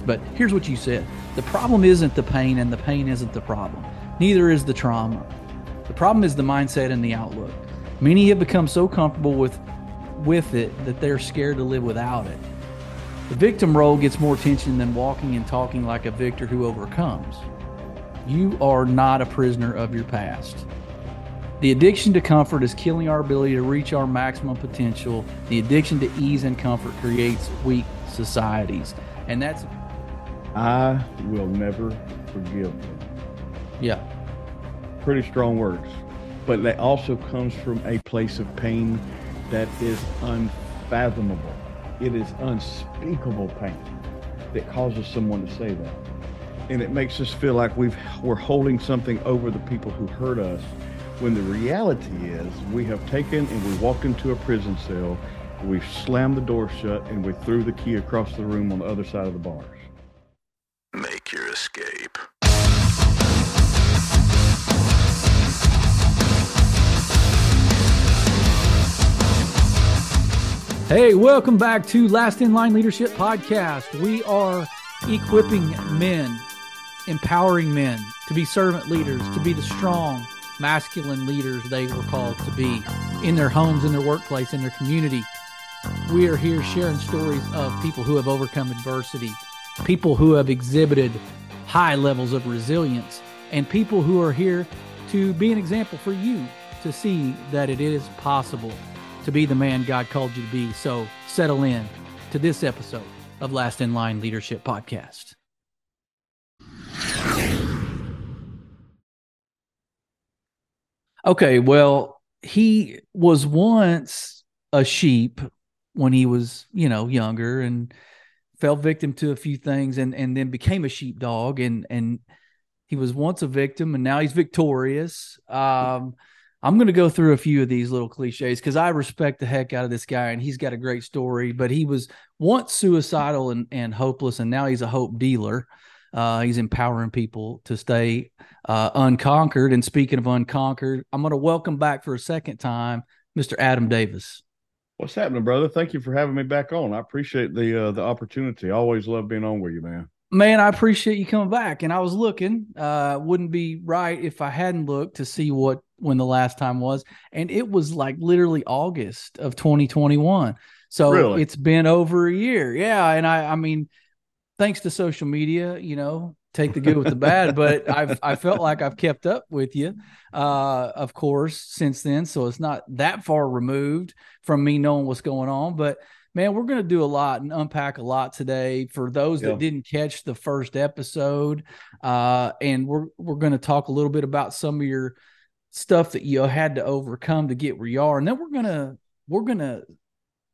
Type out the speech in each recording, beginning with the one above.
But here's what you said the problem isn't the pain, and the pain isn't the problem. Neither is the trauma. The problem is the mindset and the outlook. Many have become so comfortable with, with it that they're scared to live without it. The victim role gets more attention than walking and talking like a victor who overcomes. You are not a prisoner of your past. The addiction to comfort is killing our ability to reach our maximum potential. The addiction to ease and comfort creates weak societies. And that's I will never forgive them. Yeah. Pretty strong words. But that also comes from a place of pain that is unfathomable. It is unspeakable pain that causes someone to say that. And it makes us feel like we've we're holding something over the people who hurt us when the reality is we have taken and we walked into a prison cell, we've slammed the door shut and we threw the key across the room on the other side of the bars. Your escape. Hey, welcome back to Last in Line Leadership Podcast. We are equipping men, empowering men to be servant leaders, to be the strong, masculine leaders they were called to be in their homes, in their workplace, in their community. We are here sharing stories of people who have overcome adversity, people who have exhibited high levels of resilience, and people who are here to be an example for you to see that it is possible to be the man God called you to be. So settle in to this episode of Last in Line Leadership Podcast. Okay, well, he was once a sheep when he was, you know, younger and fell victim to a few things and and then became a sheepdog and and he was once a victim and now he's victorious. Um I'm going to go through a few of these little cliches because I respect the heck out of this guy and he's got a great story. But he was once suicidal and, and hopeless, and now he's a hope dealer. Uh, he's empowering people to stay uh, unconquered. And speaking of unconquered, I'm going to welcome back for a second time Mr. Adam Davis. What's happening, brother? Thank you for having me back on. I appreciate the uh, the opportunity. I always love being on with you, man. Man, I appreciate you coming back. And I was looking, uh, wouldn't be right if I hadn't looked to see what when the last time was. And it was like literally August of 2021. So Really? it's been over a year. Yeah. And I, I mean, thanks to social media, you know, take the good with the bad, but I've, I felt like I've kept up with you, uh, of course, since then. So it's not that far removed from me knowing what's going on, but man, we're going to do a lot and unpack a lot today for those Yeah. that didn't catch the first episode. Uh, and we're, we're going to talk a little bit about some of your stuff that you had to overcome to get where you are. And then we're to, we're going to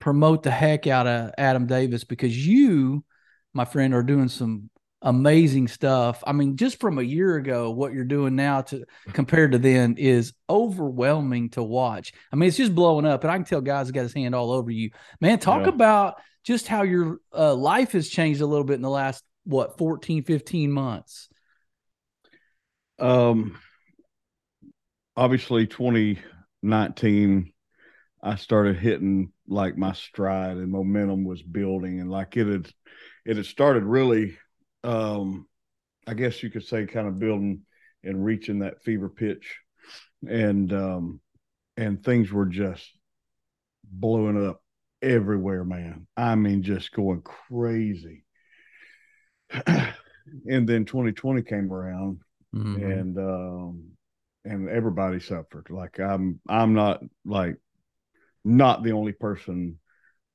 promote the heck out of Adam Davis because you, my friend, are doing some amazing stuff. I mean, just from a year ago, what you're doing now to compared to then is overwhelming to watch. I mean, it's just blowing up, and I can tell guys got his hand all over you, man. Talk Yeah. about just how your uh, life has changed a little bit in the last what 14, 15 months. Um, obviously, 2019, I started hitting like my stride, and momentum was building, and like it had, it had started really, um, I guess you could say, kind of building and reaching that fever pitch, and um, and things were just blowing up everywhere, man. I mean, just going crazy. and then 2020 came around Mhm. and um and everybody suffered like i'm i'm not like not the only person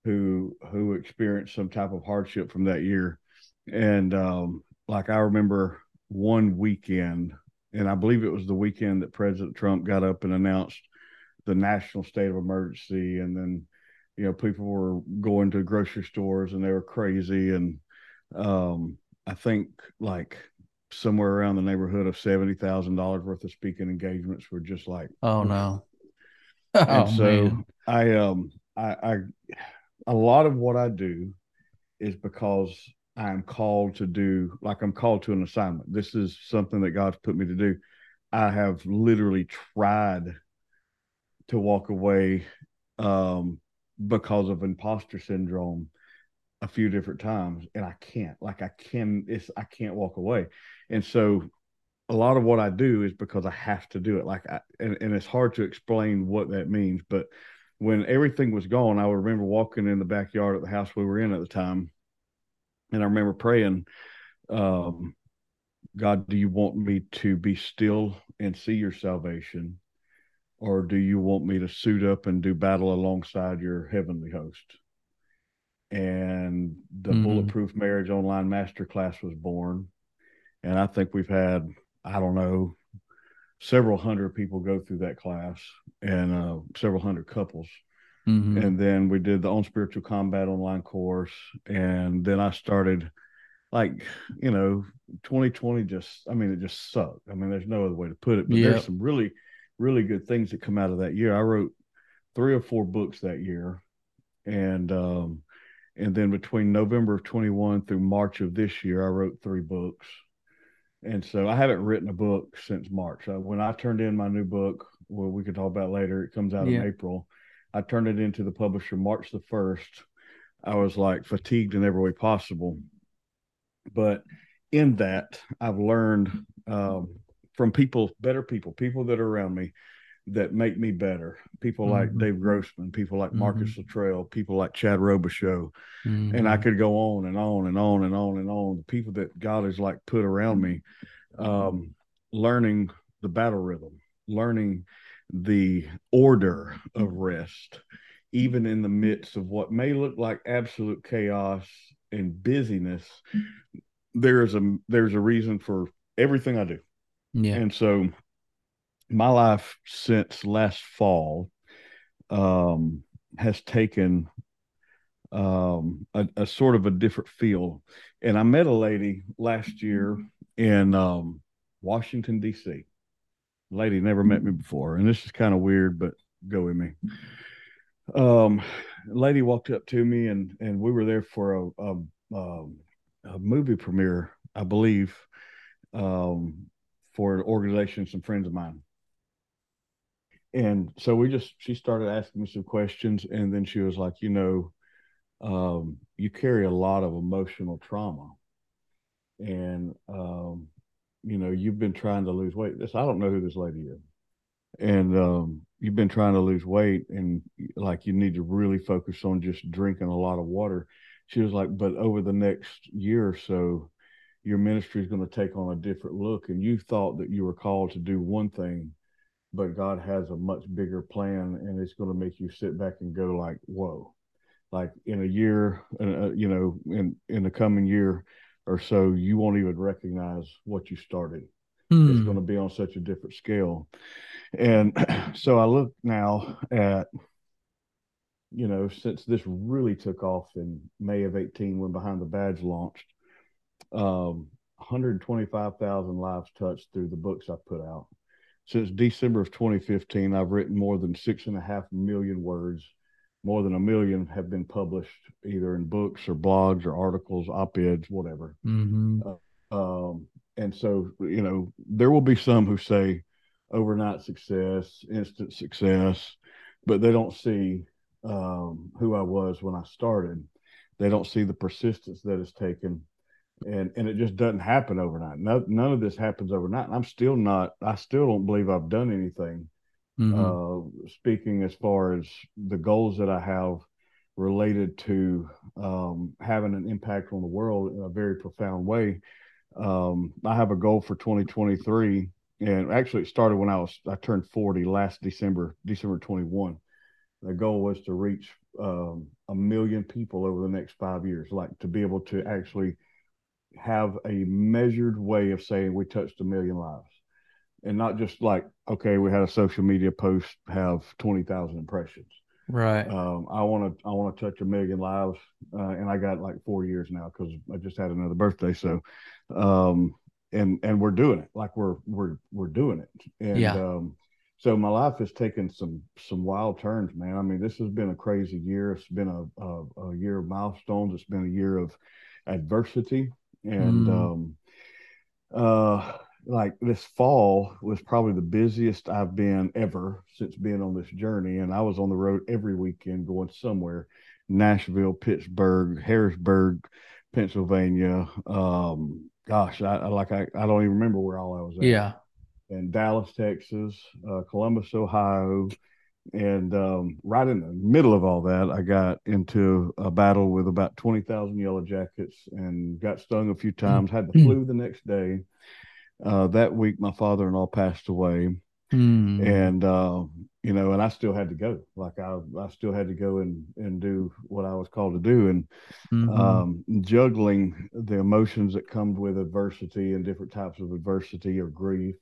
who who experienced some type of hardship from that year and um like i remember one weekend and i believe it was the weekend that president trump got up and announced the national state of emergency and then you know people were going to grocery stores and they were crazy and um i think like somewhere around the neighborhood of seventy thousand dollars worth of speaking engagements were just like Oh no. and Oh, so man. I um I I a lot of what I do is because I am called to do like I'm called to an assignment. This is something that God's put me to do. I have literally tried to walk away um because of imposter syndrome a few different times and I can't like I can it's I can't walk away. And so a lot of what I do is because I have to do it. Like I and, and it's hard to explain what that means, but when everything was gone, I remember walking in the backyard of the house we were in at the time. And I remember praying, um, God, do you want me to be still and see your salvation? Or do you want me to suit up and do battle alongside your heavenly host? And the mm-hmm. Bulletproof Marriage Online Masterclass was born. And I think we've had, I don't know, several hundred people go through that class and uh, several hundred couples. Mm-hmm. And then we did the On Spiritual Combat online course. And then I started like you know 2020 just i mean it just sucked. I mean there's no other way to put it but there's some really really good things that come out of that year. I wrote three or four books that year. And um and then between november of 21 through march of this year i wrote three books. And so i haven't written a book since march. When i turned in my new book well we could talk about later. It comes out yeah. in april i turned it into the publisher march the 1st i was like fatigued in every way possible but in that, I've learned um, from people, better people, people that are around me that make me better. People mm-hmm. like Dave Grossman, people like Marcus mm-hmm. Luttrell, people like Chad Robichaux. Mm-hmm. And I mm-hmm. could go on and on and on and on and on. The people that God has like put around me, um, learning the battle rhythm, learning the order of rest, even in the midst of what may look like absolute chaos and busyness, there is a there's a reason for everything I do. Yeah. And so my life since last fall um has taken um a, a sort of a different feel. And I met a lady last year in um Washington DC. Lady never met me before, and this is kind of weird, but go with me. Um, lady walked up to me, and and we were there for a, a, um, a movie premiere, I believe, um, for an organization, some friends of mine. And so we just, she started asking me some questions. And then she was like, you know, um, you carry a lot of emotional trauma. And, um, you know, you've been trying to lose weight. This, I don't know who this lady is. And um, you've been trying to lose weight and like you need to really focus on just drinking a lot of water she was like, but over the next year or so, your ministry is going to take on a different look. And you thought that you were called to do one thing, but God has a much bigger plan and it's going to make you sit back and go like, whoa, like in a year, uh, you know, in, in the coming year or so, you won't even recognize what you started. Mm. It's hmm. going to be on such a different scale. And so I look now at you know, since this really took off in May of 18 when Behind the Badge launched, um, 125,000 lives touched through the books I put out. Since December of 2015, I've written more than six and a half million words. More than a million have been published either in books or blogs or articles, op eds, whatever. Mm-hmm. Uh, um, and so, you know, there will be some who say overnight success, instant success, but they don't see um, who I was when I started. They don't see the persistence that it's taken, and and it just doesn't happen overnight. No, none of this happens overnight. I'm still not. I still don't believe I've done anything. Mm-hmm. Uh, speaking as far as the goals that I have related to um, having an impact on the world in a very profound way. Um, I have a goal for 2023, and actually it started when I was I turned 40 last December, December 21 the goal was to reach um, a million people over the next five years, like to be able to actually have a measured way of saying we touched a million lives and not just like, okay, we had a social media post have 20,000 impressions. Right. Um, I want to, I want to touch a million lives. Uh, and I got like four years now cause I just had another birthday. So, um, and, and we're doing it like we're, we're, we're doing it. And, yeah. um, so my life has taken some some wild turns, man. I mean, this has been a crazy year. It's been a a, a year of milestones. It's been a year of adversity, and mm. um, uh, like this fall was probably the busiest I've been ever since being on this journey. And I was on the road every weekend going somewhere. Nashville, Pittsburgh, Harrisburg, Pennsylvania. Um, gosh, I, I like I, I don't even remember where all I was at. Yeah. And Dallas, Texas, uh, Columbus, Ohio, and um, right in the middle of all that, I got into a battle with about twenty thousand yellow jackets and got stung a few times. Had the flu the next day. Uh, that week, my father-in-law passed away, Mm. and uh, you know, and I still had to go. Like I, I still had to go and and do what I was called to do, and Mhm. um, juggling the emotions that come with adversity and different types of adversity or grief,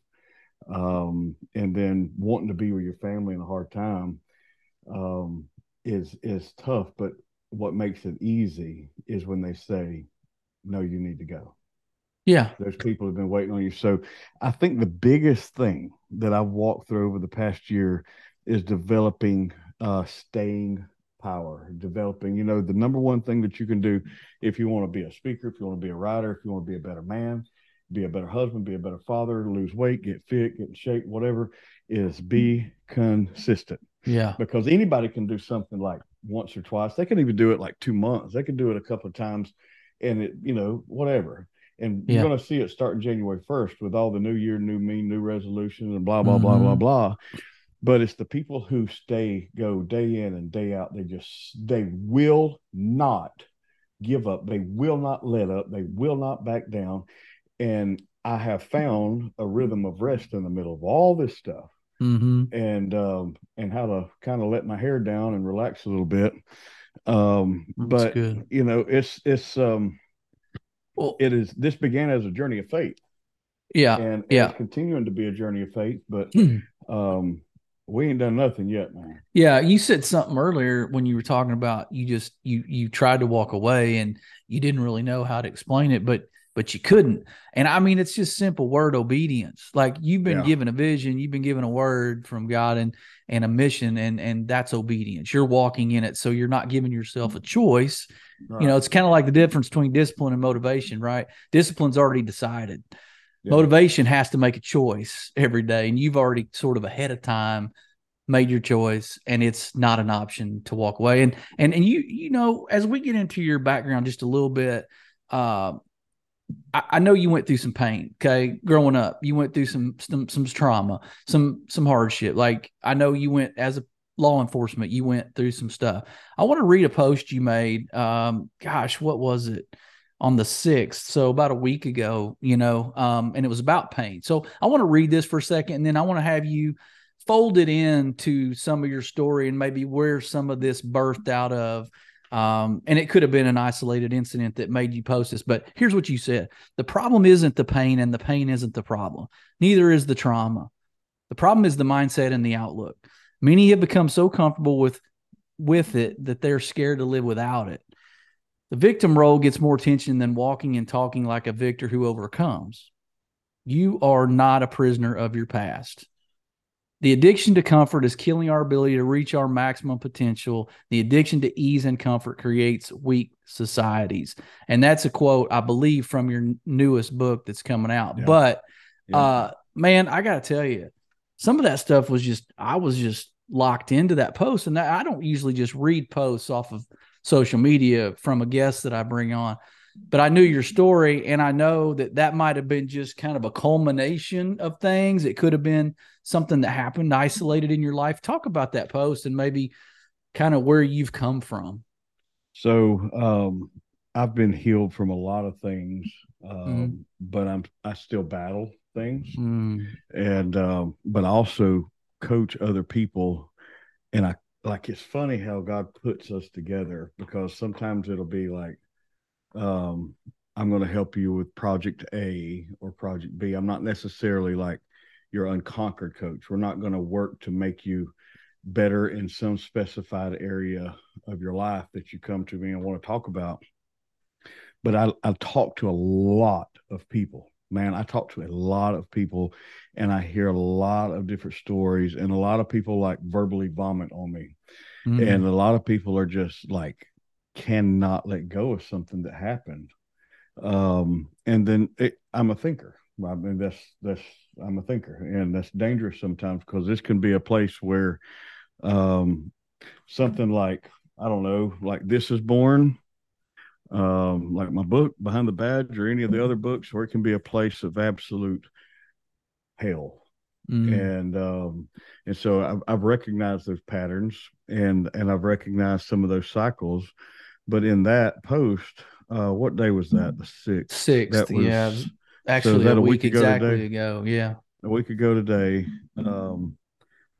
um, and then wanting to be with your family in a hard time um, is is tough. But what makes it easy is when they say, "No, you need to go." Yeah. There's people who've been waiting on you. So, I think the biggest thing that I've walked through over the past year is developing uh, staying power. Developing, you know, the number one thing that you can do if you want to be a speaker, if you want to be a writer, if you want to be a better man, be a better husband, be a better father, lose weight, get fit, get in shape, whatever, is be consistent. Yeah. Because anybody can do something like once or twice. They can even do it like two months. They can do it a couple of times and it, you know, whatever. And Yeah. you're going to see it starting January 1st with all the new year, new me, new resolutions and blah, blah, blah, blah, Mhm. blah. But it's the people who stay, go day in and day out. They just, they will not give up. They will not let up. They will not back down. And I have found a rhythm of rest in the middle of all this stuff hmm and um and how to kind of let my hair down and relax a little bit um That's but good. you know it's it's um Well, it is this began as a journey of faith yeah. and yeah. it's continuing to be a journey of faith but um we ain't done nothing yet man Yeah, you said something earlier when you were talking about you just you you tried to walk away and you didn't really know how to explain it, but but you couldn't. And I mean, it's just simple word obedience. Like you've been Yeah. given a vision, you've been given a word from God and and a mission, and and that's obedience. You're walking in it, so you're not giving yourself a choice. You know, it's kind of like the difference between discipline and motivation, right? Discipline's already decided. Yeah. Motivation has to make a choice every day, and you've already sort of ahead of time made your choice, and it's not an option to walk away. And and and you you know, as we get into your background just a little bit, uh, I, I know you went through some pain. Okay, growing up, you went through some some some trauma, some some hardship. Like I know you went as a law enforcement, you went through some stuff. I want to read a post you made. Um, gosh, what was it? On the sixth, so about a week ago, you know, um, and it was about pain. So I want to read this for a second, and then I want to have you fold it into some of your story and maybe where some of this birthed out of. Um, and it could have been an isolated incident that made you post this, but here's what you said. The problem isn't the pain and the pain isn't the problem. Neither is the trauma. The problem is the mindset and the outlook. Many have become so comfortable with with it that they're scared to live without it. The victim role gets more attention than walking and talking like a victor who overcomes. You are not a prisoner of your past. The addiction to comfort is killing our ability to reach our maximum potential. The addiction to ease and comfort creates weak societies. And that's a quote, I believe, from your newest book that's coming out. Yeah. But Yeah. uh man, I gotta tell you, some of that stuff was just I was just locked into that post. And I don't usually just read posts off of social media from a guest that I bring on. But I knew your story, and I know that that might have been just kind of a culmination of things. It could have been something that happened isolated in your life. Talk about that post and maybe kind of where you've come from. So um, I've been healed from a lot of things, um, Mhm. but I'm I still battle things, Mm, and um, but also coach other people, and I like it's funny how God puts us together because sometimes it'll be like, um, I'm going to help you with project A or project B. I'm not necessarily like your unconquered coach. We're not going to work to make you better in some specified area of your life that you come to me and want to talk about. But I, I talk to a lot of people, man. I talk to a lot of people and I hear a lot of different stories, and a lot of people like verbally vomit on me. mm, And a lot of people are just like cannot let go of something that happened. Um, and then it, I'm a thinker. I mean, that's that's I'm a thinker, and that's dangerous sometimes because this can be a place where um, something like I don't know, like This Is Born, um, like my book Behind the Badge or any of the other books, or it can be a place of absolute hell. Mm. And um, and so I've, I've recognized those patterns and and I've recognized some of those cycles. But in that post, uh, what day was that? The sixth. Sixth, That was- yeah. Actually, that a a week, week ago exactly today? ago. Yeah. a week ago today. Um,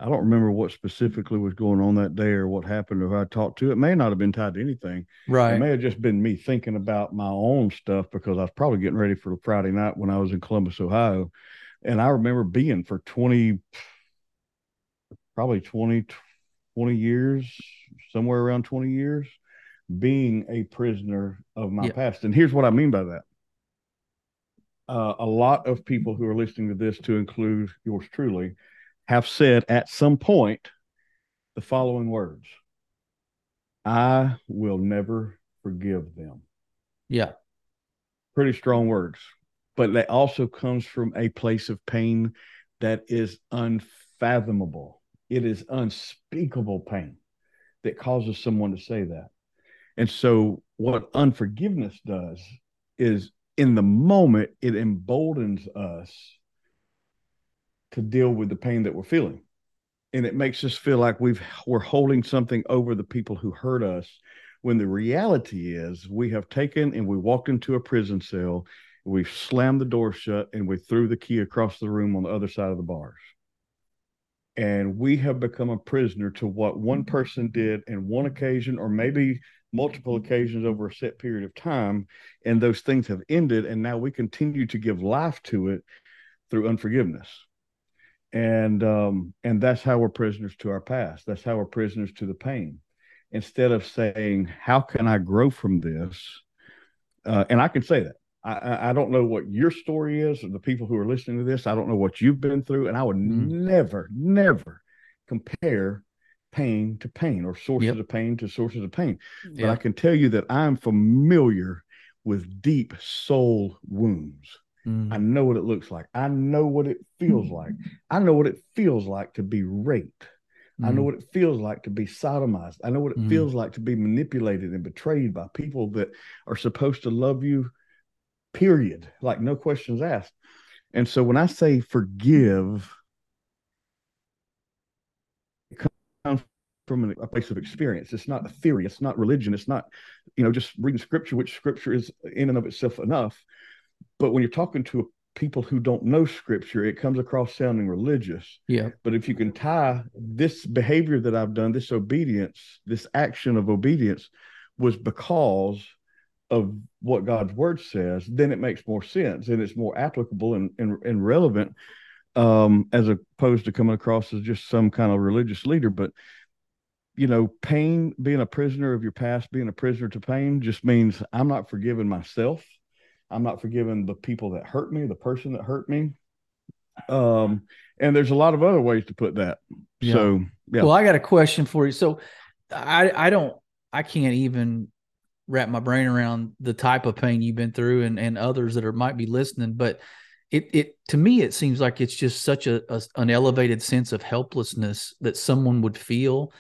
I don't remember what specifically was going on that day or what happened or who I talked to. It may not have been tied to anything. Right. It may have just been me thinking about my own stuff because I was probably getting ready for the Friday night when I was in Columbus, Ohio. And I remember being for 20, probably 20, 20 years, somewhere around 20 years, being a prisoner of my Yeah. past. And here's what I mean by that. Uh, a lot of people who are listening to this, to include yours truly, have said at some point the following words I will never forgive them. Yeah. Pretty strong words, but that also comes from a place of pain that is unfathomable. It is unspeakable pain that causes someone to say that. And so, what unforgiveness does is in the moment, it emboldens us to deal with the pain that we're feeling. And it makes us feel like we've we're holding something over the people who hurt us when the reality is we have taken and we walked into a prison cell, we've slammed the door shut and we threw the key across the room on the other side of the bars. And we have become a prisoner to what one person did in one occasion or maybe multiple occasions over a set period of time and those things have ended and now we continue to give life to it through unforgiveness and um and that's how we're prisoners to our past that's how we're prisoners to the pain instead of saying how can i grow from this uh, and i can say that I- I, don't know what your story is or the people who are listening to this i don't know what you've been through and i would Mhm. never never compare pain to pain or sources Yep. of pain to sources of pain but Yeah. I can tell you that I'm familiar with deep soul wounds. Mm. I know what it looks like. I know what it feels like. I know what it feels like to be raped. I know Mm. what it feels like to be sodomized. I know what it Mhm. feels like to be manipulated and betrayed by people that are supposed to love you, period. Like, no questions asked. And so when I say forgive, it comes from a place of experience. It's not a theory. It's not religion. It's not, you know, just reading scripture, which scripture is in and of itself enough. But when you're talking to people who don't know scripture, it comes across sounding religious. Yeah. But if you can tie this behavior that I've done, this obedience, this action of obedience was because of what God's word says, then it makes more sense and it's more applicable and, and, and relevant um, as opposed to coming across as just some kind of religious leader. But, you know, pain, being a prisoner of your past, being a prisoner to pain just means I'm not forgiving myself. I'm not forgiving the people that hurt me, the person that hurt me. Um, and there's a lot of other ways to put that. Yeah. So, yeah. Well, I got a question for you. So I I don't I can't even wrap my brain around the type of pain you've been through and, and others that are might be listening, but it it to me it seems like it's just such a, a an elevated sense of helplessness that someone would feel,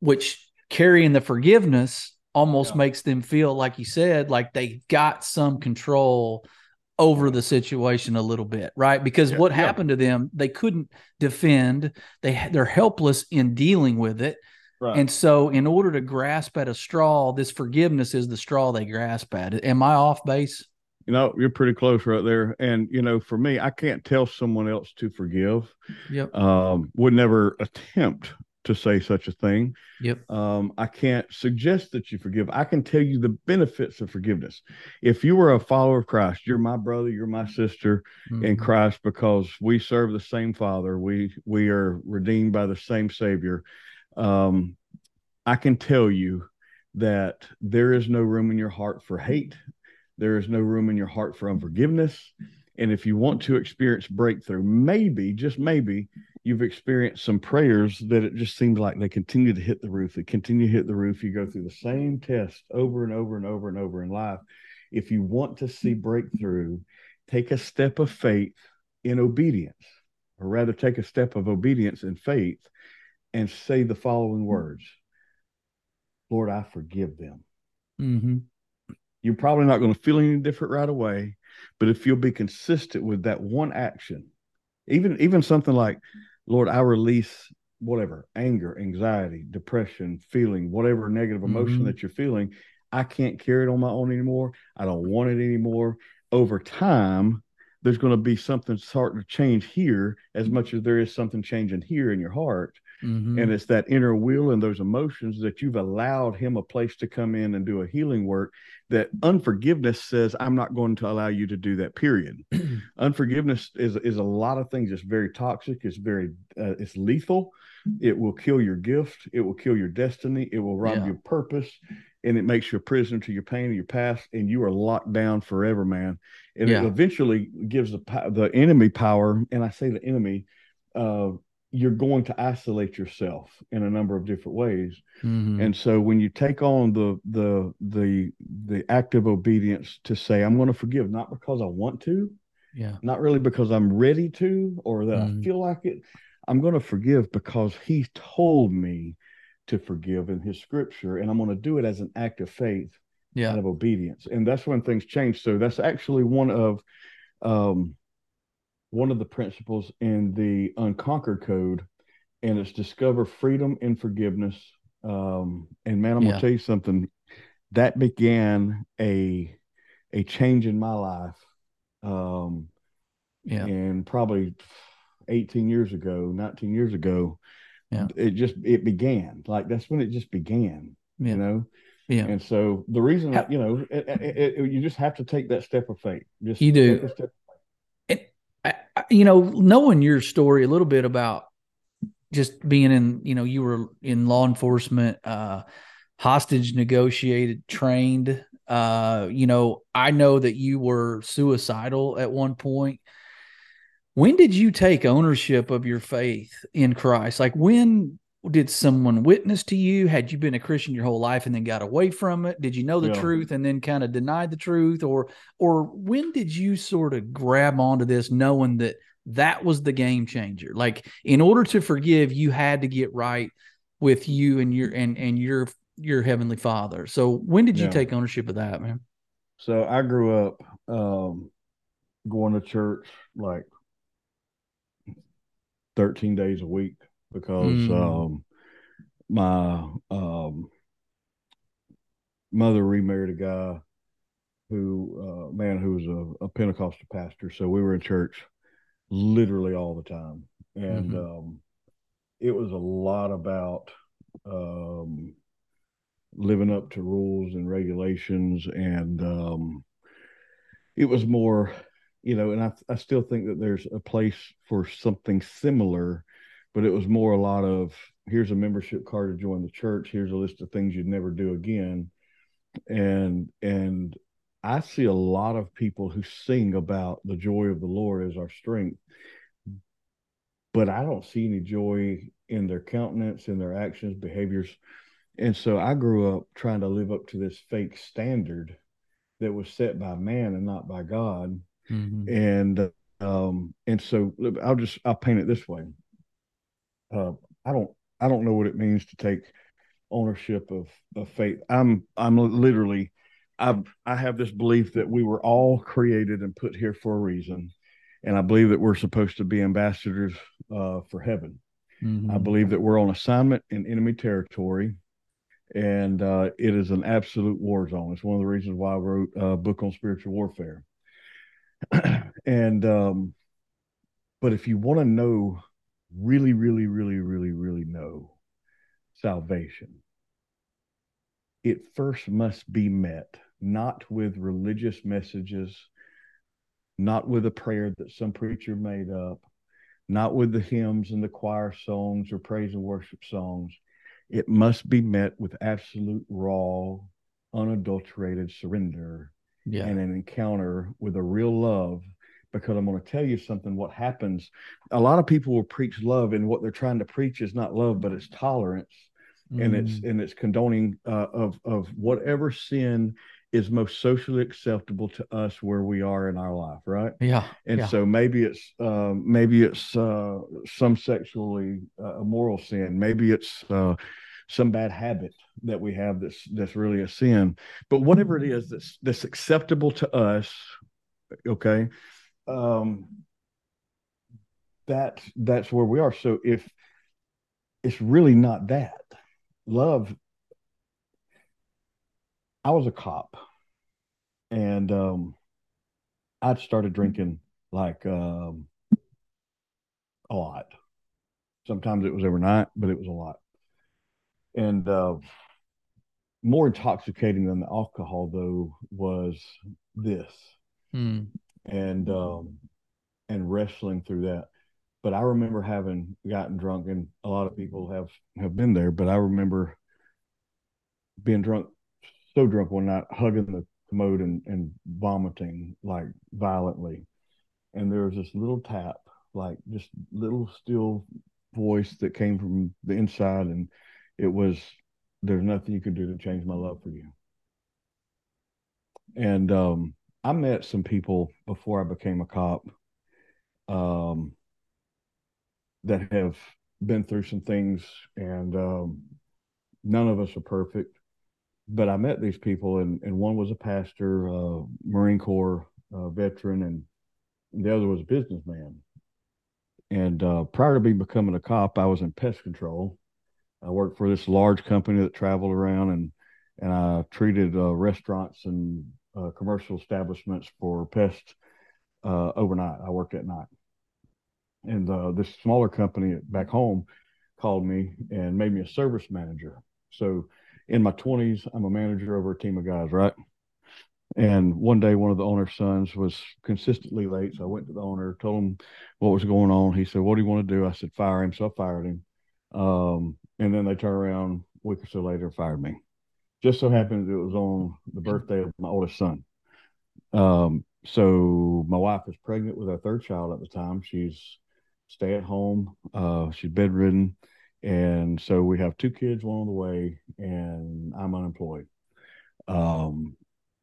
which carrying the forgiveness almost Yeah. makes them feel like you said like they got some control over the situation a little bit, right? Because Yeah, what yeah. happened to them, they couldn't defend. They they're helpless in dealing with it. right. And so, in order to grasp at a straw, this forgiveness is the straw they grasp at. Am I off base? You know, you're pretty close right there. And, you know, for me, I can't tell someone else to forgive. Yep. Um, would never attempt to say such a thing. Yep. Um, I can't suggest that you forgive. I can tell you the benefits of forgiveness. If you were a follower of Christ, you're my brother, you're my sister in Mhm. Christ because we serve the same Father. We we are redeemed by the same Savior. Um, I can tell you that there is no room in your heart for hate. There is no room in your heart for unforgiveness. And if you want to experience breakthrough, maybe, just maybe, you've experienced some prayers that it just seems like they continue to hit the roof. They continue to hit the roof. You go through the same test over and over and over and over in life. If you want to see breakthrough, take a step of faith in obedience, or rather, take a step of obedience in faith and say the following words Lord, I forgive them. Mm-hmm. You're probably not going to feel any different right away, but if you'll be consistent with that one action, even even something like, Lord, I release whatever anger, anxiety, depression, feeling, whatever negative emotion Mhm. that you're feeling, I can't carry it on my own anymore. I don't want it anymore. Over time, there's going to be something starting to change here as much as there is something changing here in your heart. Mm-hmm. And it's that inner will and those emotions that you've allowed him a place to come in and do a healing work that unforgiveness says, I'm not going to allow you to do that, period. unforgiveness is, is a lot of things. It's very toxic. It's very, uh, it's lethal. It will kill your gift. It will kill your destiny. It will rob Yeah. your purpose. And it makes you a prisoner to your pain and your past. And you are locked down forever, man. And Yeah. it eventually gives the, the enemy power. And I say the enemy, uh, you're going to isolate yourself in a number of different ways. mm-hmm. And so when you take on the the the the act of obedience to say, I'm going to forgive, not because I want to, yeah. not really because I'm ready to or that Mhm. I feel like it. I'm going to forgive because he told me to forgive in his scripture, and I'm going to do it as an act of faith Yeah. and of obedience. And that's when things change. So that's actually one of um one of the principles in the unconquered code, and it's discover freedom and forgiveness. Um, and man, I'm Yeah. gonna tell you something that began a a change in my life. Um, Yeah. and probably 18 years ago, 19 years ago, Yeah. it just it began. Like that's when it just began. Yeah. You know, Yeah. and so the reason, How- you know, it, it, it- you just have to take that step of faith. Just You do. take a step. I, I- you know, knowing your story a little bit about just being in, you know, you were in law enforcement, uh, hostage negotiated, trained. Uh, you know, I know that you were suicidal at one point. When did you take ownership of your faith in Christ? Like, when did someone witness to you? Had you been a Christian your whole life and then got away from it? Did you know the Yeah. truth and then kind of denied the truth, or or when did you sort of grab onto this, knowing that that was the game changer? Like, in order to forgive, you had to get right with you and your and and your your heavenly Father. So, when did you Yeah. take ownership of that, man? So I grew up um, going to church like 13 days a week because Mm. um, my um, mother remarried a guy who, uh, man, who was a, a Pentecostal pastor. So we were in church literally all the time. And Mhm. um, it was a lot about um, living up to rules and regulations. And um, it was more, you know, and I, I still think that there's a place for something similar, but it was more a lot of here's a membership card to join the church, here's a list of things you'd never do again. And, and, I see a lot of people who sing about the joy of the Lord as our strength, but I don't see any joy in their countenance, in their actions, behaviors. And so I grew up trying to live up to this fake standard that was set by man and not by God. Mhm. And um, and so I'll just I'll paint it this way. Uh, I don't I don't know what it means to take ownership of of faith. I'm I'm literally I I have this belief that we were all created and put here for a reason, and I believe that we're supposed to be ambassadors uh, for heaven. I Mhm. believe that we're on assignment in enemy territory, and uh, it is an absolute war zone. It's one of the reasons why I wrote a book on spiritual warfare. and um, but if you want to know, really, really, really, really, really know salvation, it first must be met not with religious messages, not with a prayer that some preacher made up, not with the hymns and the choir songs or praise and worship songs. It must be met with absolute raw, unadulterated surrender Yeah. and an encounter with a real love. Because I'm going to tell you something. What happens? A lot of people will preach love, and what they're trying to preach is not love, but it's tolerance and it's Mm. and it's condoning uh, of of whatever sin is most socially acceptable to us where we are in our life, right? yeah. And yeah. so maybe it's um, maybe it's uh, some sexually uh, immoral sin, maybe it's uh, some bad habit that we have that's that's really a sin. But whatever it is that's that's acceptable to us, okay, um, that that's where we are. So if it's really not that love, I was a cop, and um, I'd started drinking like um, a lot. Sometimes it was overnight, but it was a lot. And uh, more intoxicating than the alcohol, though, was this, Hmm. And um, and wrestling through that. But I remember having gotten drunk, and a lot of people have have been there. But I remember being drunk, so drunk one night, hugging the commode and, and vomiting like violently. And there was this little tap, like just little still voice that came from the inside, and it was, "There's nothing you can do to change my love for you." And um, I met some people before I became a cop, um, that have been through some things, and um, none of us are perfect but I met these people, and, and one was a pastor, uh, Marine Corps uh, veteran, and the other was a businessman. And uh, prior to me becoming a cop, I was in pest control. I worked for this large company that traveled around, and and I treated uh, restaurants and uh, commercial establishments for pests uh, overnight. I worked at night, and this smaller company back home called me and made me a service manager. So in my 20s, I'm a manager over a team of guys, right? And one day, one of the owner's sons was consistently late. So I went to the owner, told him what was going on. He said, What do you want to do? I said, Fire him. So I fired him. Um, and then they turned around a week or so later and fired me. Just so happened it was on the birthday of my oldest son. Um, so my wife is pregnant with our third child at the time. She's stay at home. Uh, she's bedridden. And so we have two kids, one on the way, and I'm unemployed. Um,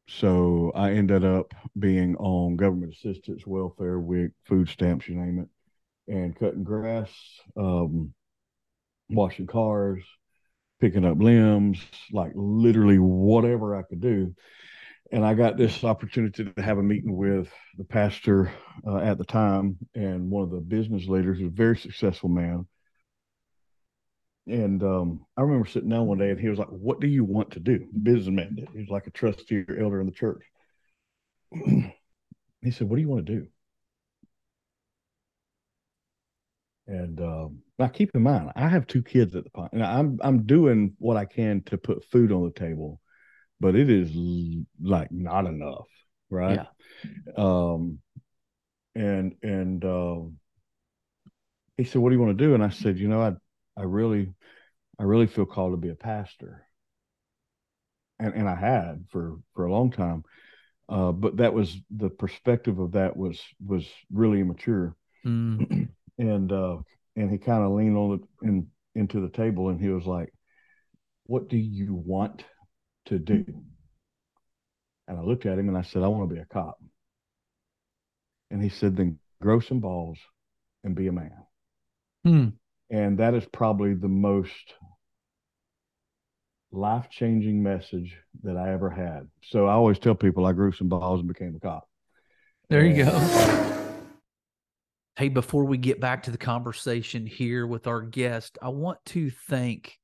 so I ended up being on government assistance, welfare, WIC, food stamps, you name it, and cutting grass, um, washing cars, picking up limbs, like literally whatever I could do. And I got this opportunity to have a meeting with the pastor uh, at the time and one of the business leaders, a very successful man and um, I remember sitting down one day and he was like, What do you want to do? The businessman did. He was like a trustee or elder in the church. he said, What do you want to do? And um, now keep in mind, I have two kids at the point, and I'm I'm doing what I can to put food on the table, but it is like not enough, right? Yeah. Um, and and um, he said, "What do you want to do?" And I said, "You know, I I really, I really feel called to be a pastor. And and I had for for a long time, uh, but that was the perspective of that was was really immature, mm. and uh, and he kind of leaned on it in into the table and he was like, "What do you want to do?" And I looked at him and I said, "I want to be a cop." And he said, "Then grow some balls and be a man." Hmm and that is probably the most life changing message that I ever had. So I always tell people I grew some balls and became a cop. There you go. Hey, before we get back to the conversation here with our guest, I want to thank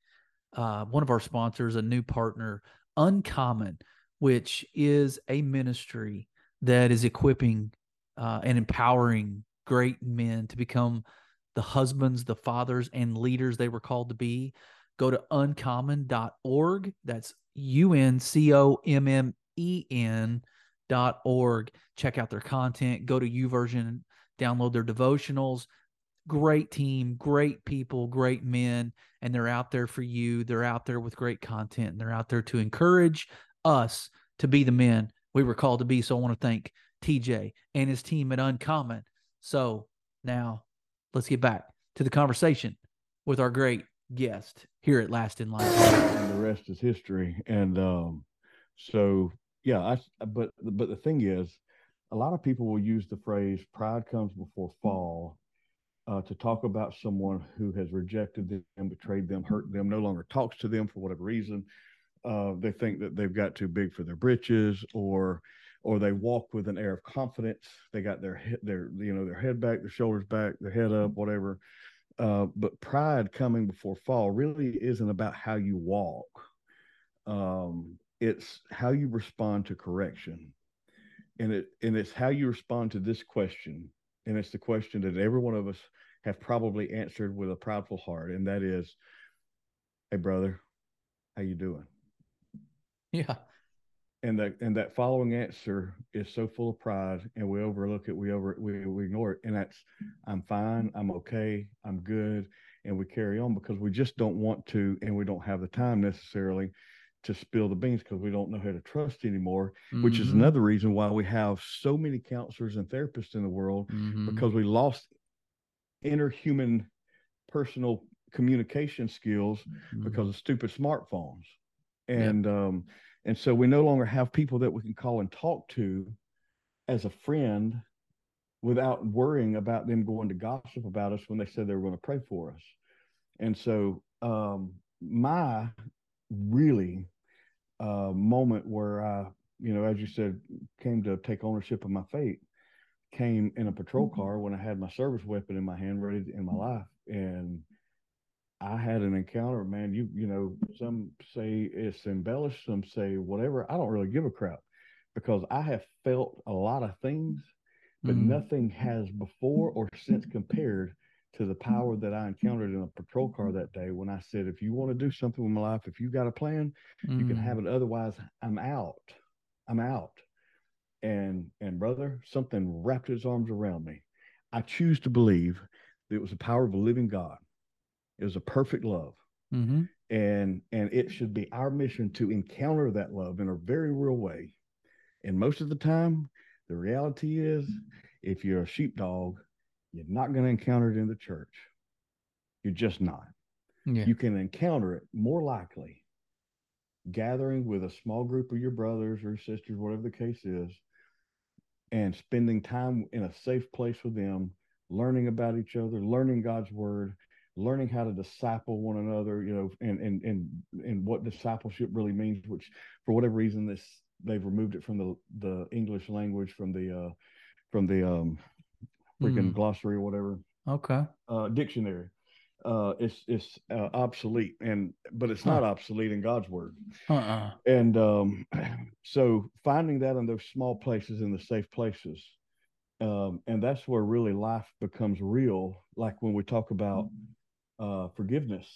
uh, one of our sponsors, a new partner, Uncommen, which is a ministry that is equipping uh, and empowering great men to become the husbands, the fathers, and leaders they were called to be, go to uncommen.org. That's U N C O M M E N dot org. Check out their content. Go to YouVersion, download their devotionals. Great team, great people, great men, and they're out there for you. They're out there with great content, and they're out there to encourage us to be the men we were called to be. So I want to thank TJ and his team at Uncommen. So now let's get back to the conversation with our great guest here at Last in Line. And the rest is history. And um, so, yeah, I, but but the thing is, a lot of people will use the phrase "pride comes before fall," uh, to talk about someone who has rejected them, betrayed them, hurt them, no longer talks to them for whatever reason. Uh, they think that they've got too big for their britches, or or they walk with an air of confidence. They got their their you know their head back, their shoulders back, their head up, whatever. Uh, but pride coming before fall really isn't about how you walk. Um, it's how you respond to correction, and it and it's how you respond to this question, and it's the question that every one of us have probably answered with a proudful heart, and that is, "Hey, brother, how you doing?" Yeah, and that and that following answer is so full of pride and we overlook it we over we, we ignore it and that's i'm fine i'm okay i'm good and we carry on because we just don't want to and we don't have the time necessarily to spill the beans because we don't know how to trust anymore mm-hmm. which is mm-hmm. another reason why we have so many counselors and therapists in the world mm-hmm. because we lost interhuman personal communication skills mm-hmm. because of stupid smartphones and yep. um and so we no longer have people that we can call and talk to as a friend without worrying about them going to gossip about us when they said they were going to pray for us. And so um, my really uh, moment where I, you know, as you said, came to take ownership of my fate came in a patrol mm-hmm. car when I had my service weapon in my hand, ready to, in my life. And I had an encounter, man. You you know, some say it's embellished, some say whatever. I don't really give a crap because I have felt a lot of things, but mm. nothing has before or since compared to the power that I encountered in a patrol car that day when I said, if you want to do something with my life, if you got a plan, mm. you can have mm. it. Otherwise, I'm out. I'm out. And and brother, something wrapped its arms around me. I choose to believe that it was the power of a living God it was a perfect love. Mm-hmm. And and it should be our mission to encounter that love in a very real way. And most of the time, the reality is if you're a sheepdog, you're not going to encounter it in the church. You're just not. Yeah. You can encounter it more likely gathering with a small group of your brothers or sisters, whatever the case is, and spending time in a safe place with them, learning about each other, learning God's word, learning how to disciple one another, you know, and and and and what discipleship really means, which for whatever reason this they've removed it from the the English language from the uh from the um freaking mm. glossary or whatever. Okay. Uh dictionary. Uh it's it's uh, obsolete and but it's not huh. obsolete in God's word. Uh-uh. And um so finding that in those small places in the safe places um, and that's where really life becomes real like when we talk about uh, forgiveness.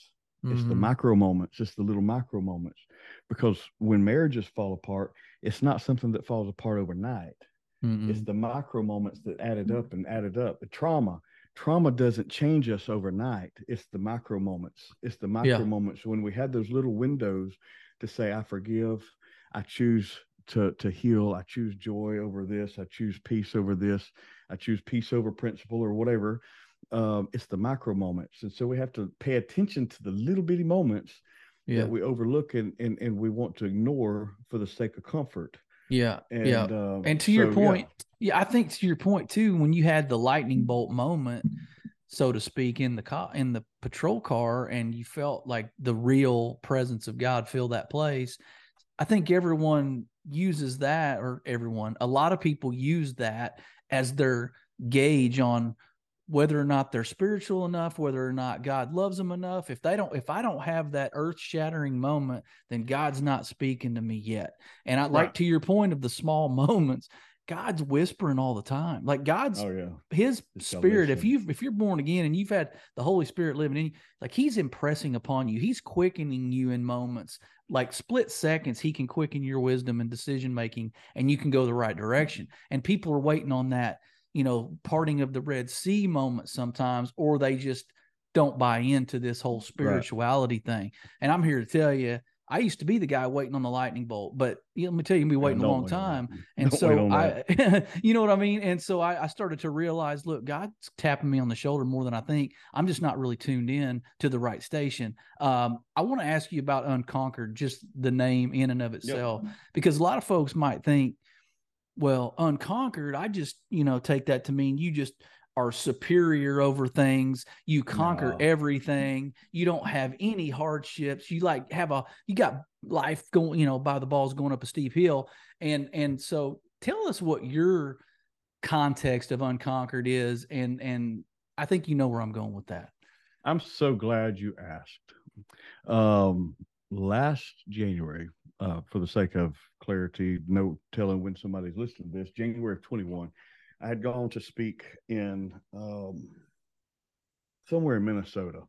It's mm-hmm. the micro moments, it's the little micro moments. Because when marriages fall apart, it's not something that falls apart overnight. Mm-hmm. It's the micro moments that added up and added up. The trauma, trauma doesn't change us overnight. It's the micro moments. It's the micro yeah. moments when we had those little windows to say, I forgive, I choose to to heal. I choose joy over this. I choose peace over this. I choose peace over principle or whatever um, it's the micro moments, and so we have to pay attention to the little bitty moments yeah. that we overlook and, and and we want to ignore for the sake of comfort. Yeah, and, yeah. Um, and to so, your point, yeah. yeah, I think to your point too, when you had the lightning bolt moment, so to speak, in the car in the patrol car, and you felt like the real presence of God fill that place. I think everyone uses that, or everyone, a lot of people use that as their gauge on whether or not they're spiritual enough whether or not god loves them enough if they don't if i don't have that earth shattering moment then god's not speaking to me yet. And i right. like to your point of the small moments god's whispering all the time. Like god's oh, yeah. his it's spirit if you if you're born again and you've had the holy spirit living in you like he's impressing upon you. He's quickening you in moments. Like split seconds he can quicken your wisdom and decision making and you can go the right direction. And people are waiting on that you know, parting of the Red Sea moment sometimes, or they just don't buy into this whole spirituality right. thing. And I'm here to tell you, I used to be the guy waiting on the lightning bolt, but you know, let me tell you, you've been waiting yeah, a long time. And don't so I, you know what I mean? And so I, I, started to realize, look, God's tapping me on the shoulder more than I think. I'm just not really tuned in to the right station. Um, I want to ask you about Unconquered, just the name in and of itself, yep. because a lot of folks might think, well, unconquered, I just, you know, take that to mean you just are superior over things. You conquer No. everything. You don't have any hardships. You like have a you got life going, you know, by the balls going up a steep hill. And and so tell us what your context of unconquered is and and I think you know where I'm going with that. I'm so glad you asked. Um, last January, uh, for the sake of clarity, no telling when somebody's listening to this, January of 21, I had gone to speak in um, somewhere in Minnesota.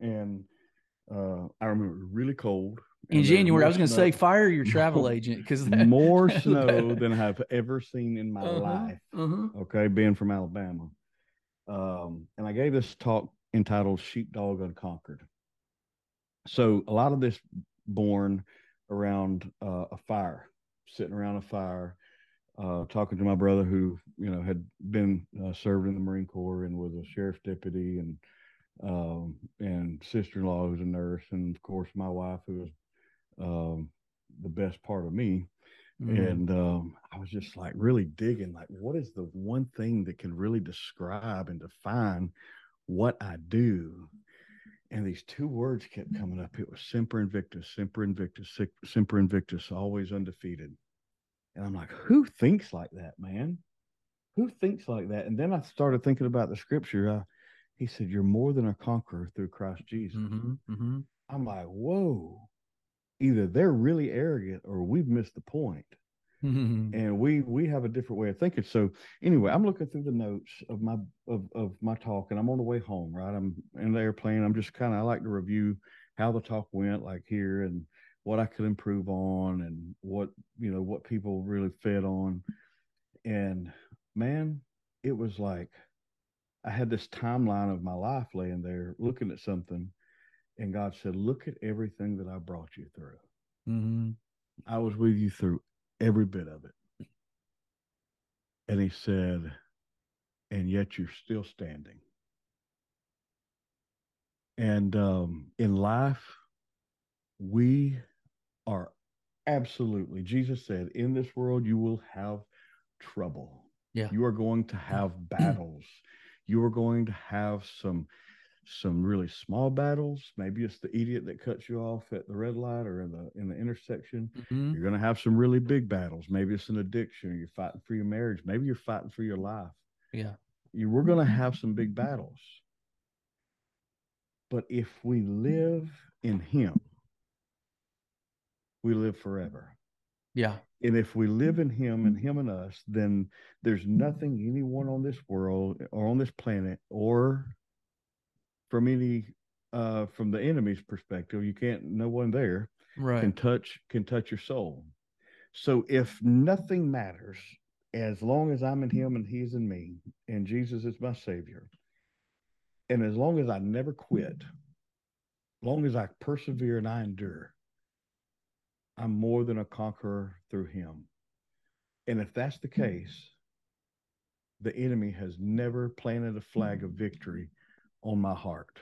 And uh, I remember really cold. In January, I was going to say fire your travel agent because more snow than I've ever seen in my Uh-huh, life uh-huh. okay, being from Alabama. Um, and I gave this talk entitled Sheepdog Unconquered. So a lot of this born around uh, a fire, sitting around a fire, uh, talking to my brother who, you know, had been uh, served in the Marine Corps and was a sheriff's deputy and um, and sister-in-law who's a nurse, and of course my wife who was um, the best part of me Mhm. and um, I was just like really digging, like, what is the one thing that can really describe and define what I do? And these two words kept coming up. It was Semper Invictus, Semper Invictus, Semper Invictus, always undefeated. And I'm like, who thinks like that, man? Who thinks like that? And then I started thinking about the scripture. Uh, he said, You're more than a conqueror through Christ Jesus. Mhm, mhm. I'm like, whoa. Either they're really arrogant or we've missed the point Mhm. and we we have a different way of thinking. So anyway i'm looking through the notes of my of, of my talk and i'm on the way home right? I'm in the airplane. I'm just kind of i like to review how the talk went like here and what i could improve on and what you know what people really fed on. And man it was like i had this timeline of my life laying there looking at something and god said look at everything that i brought you through. Mm-hmm. I was with you through every bit of it. And he said, and yet you're still standing. And um, in life, we are absolutely, Jesus said, in this world, you will have trouble. Yeah. You are going to have battles. You are going to have some some really small battles. Maybe it's the idiot that cuts you off at the red light or in the in the intersection. Mhm. You're going to have some really big battles. Maybe it's an addiction. You're fighting for your marriage. Maybe you're fighting for your life. Yeah. You, we're going to have some big battles. But if we live in Him, we live forever. Yeah. And if we live in Him and Him in us, then there's nothing anyone on this world or on this planet or from any uh from the enemy's perspective, you can't no one there Right. can touch can touch your soul. So if nothing matters, as long as I'm in him and he's in me, and Jesus is my savior, and as long as I never quit, long as I persevere and I endure, I'm more than a conqueror through him. And if that's the case, the enemy has never planted a flag of victory on my heart.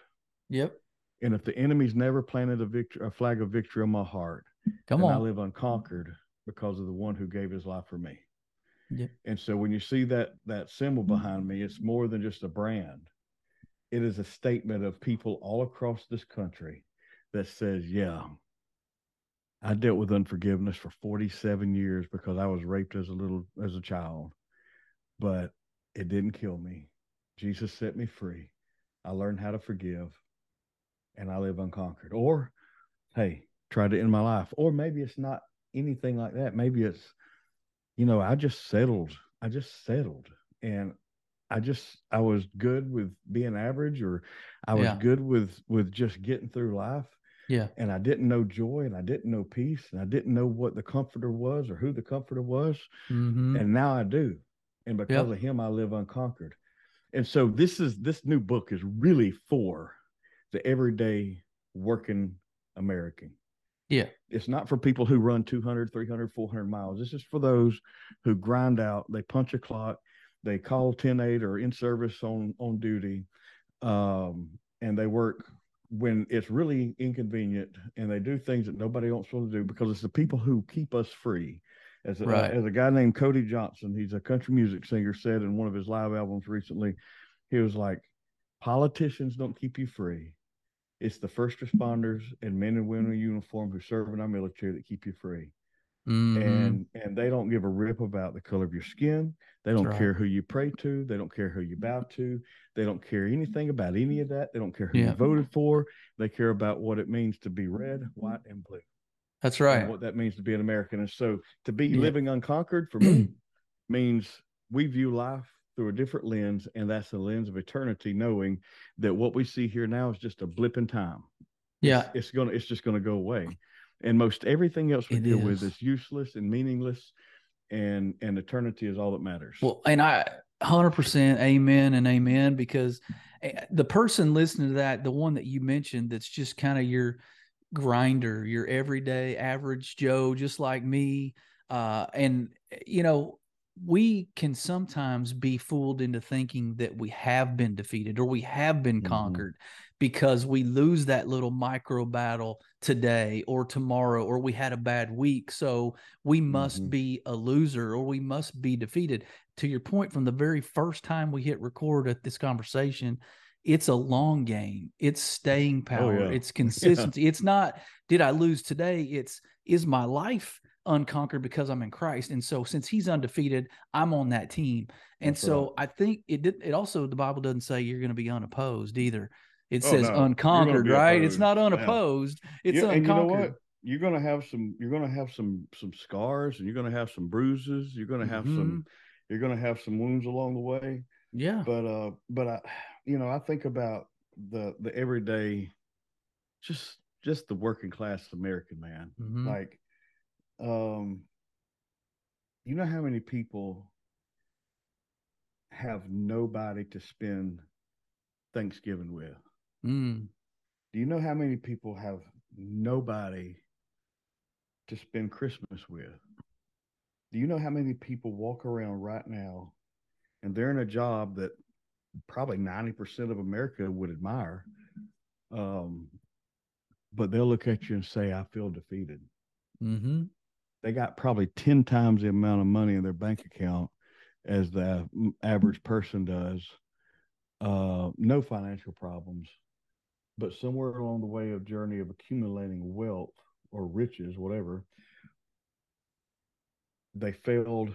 Yep. And if the enemy's never planted a victory, a flag of victory on my heart, Come on, I live unconquered because of the one who gave his life for me. Yeah. And so when you see that that symbol mm-hmm. behind me, it's more than just a brand. It is a statement of people all across this country that says, yeah, I dealt with unforgiveness for 47 years because I was raped as a little as a child, but it didn't kill me. Jesus set me free. I learned how to forgive and I live unconquered. Or, hey, try to end my life. Or maybe it's not anything like that. Maybe it's, you know, I just settled. I just settled. And I just I was good with being average or I was Yeah. good with with just getting through life Yeah. and I didn't know joy and I didn't know peace and I didn't know what the comforter was or who the comforter was hmm and now I do. And because Yep. of him I live unconquered. And so this is this new book is really for the everyday working American. Yeah. It's not for people who run 200, 300, 400 miles. This is for those who grind out, they punch a clock, they call 10-8 or in service on on duty um, and they work when it's really inconvenient and they do things that nobody else wants to do because it's the people who keep us free As a, Right. as a guy named Cody Johnson, he's a country music singer, said in one of his live albums recently, he was like, "Politicians don't keep you free. It's the first responders and men and women in uniform who serve in our military that keep you free." Mhm. and and they don't give a rip about the color of your skin they don't right. care who you pray to they don't care who you bow to they don't care anything about any of that they don't care who Yeah. you voted for they care about what it means to be red white and blue That's right. what that means to be an american and so to be Yeah. living unconquered for me means we view life through a different lens and that's the lens of eternity knowing that what we see here now is just a blip in time Yeah. it's gonna it's just gonna go away and most everything else we It deal is. with is useless and meaningless and and eternity is all that matters Well, and I 100% amen and amen because eh, the person listening to that, the one that you mentioned, that's just kind of your grinder, your everyday average Joe, just like me. Uh, and, you know, we can sometimes be fooled into thinking that we have been defeated or we have been Mhm. conquered because we lose that little micro battle today or tomorrow or we had a bad week. So we must Mhm. be a loser or we must be defeated. To your point, from the very first time we hit record at this conversation, it's a long game. It's staying oh, power. Oh, yeah. It's consistency. It's not, did I lose today? It's, is my life unconquered because I'm in Christ? And so since he's undefeated, I'm on that team. And That's so I think it did, it also, the Bible doesn't say you're going to be unopposed either. It Oh, says no. Unconquered, right? It's opposed. not Yeah. unopposed. It's You- and you know unconquered. what you're gonna have some you're gonna have some some scars and you're gonna have some bruises you're gonna have some mm-hmm. you're gonna have some wounds along the way Yeah. but uh but i you know i think about the the everyday just just the working class american man Mhm. like um you know how many people have nobody to spend thanksgiving with Mm. do you know how many people have nobody to spend christmas with do you know how many people walk around right now and they're in a job that probably 90% of america would admire. Um but they'll look at you and say i feel defeated. Hmm they got probably 10 times the amount of money in their bank account as the average person does. Uh, no financial problems but somewhere along the way of journey of accumulating wealth or riches whatever they failed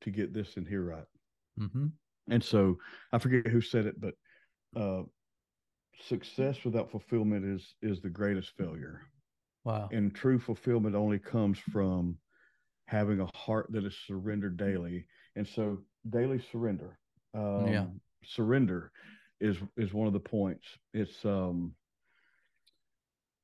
to get this in here right hmm and so i forget who said it but uh, success without fulfillment is is the greatest failure Wow. and true fulfillment only comes from having a heart that is surrendered daily and so daily surrender um Yeah. surrender is is one of the points it's um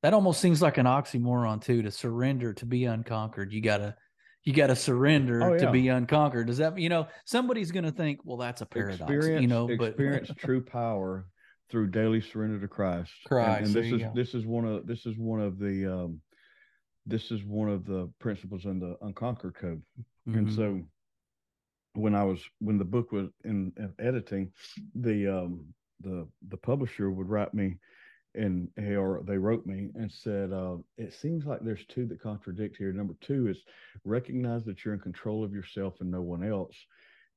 That almost seems like an oxymoron too. To surrender to be unconquered, you gotta you gotta surrender Oh, to be unconquered. Does that you know somebody's gonna think, well, that's a paradox, experience you know? But experience true power through daily surrender to Christ. Christ, and, there this is go. this is one of this is one of the um this is one of the principles in the unconquered code. And Mhm. so when I was when the book was in, in editing, the um the the publisher would write me and or they wrote me and said, uh, it seems like there's two that contradict here. Number two is recognize that you're in control of yourself and no one else.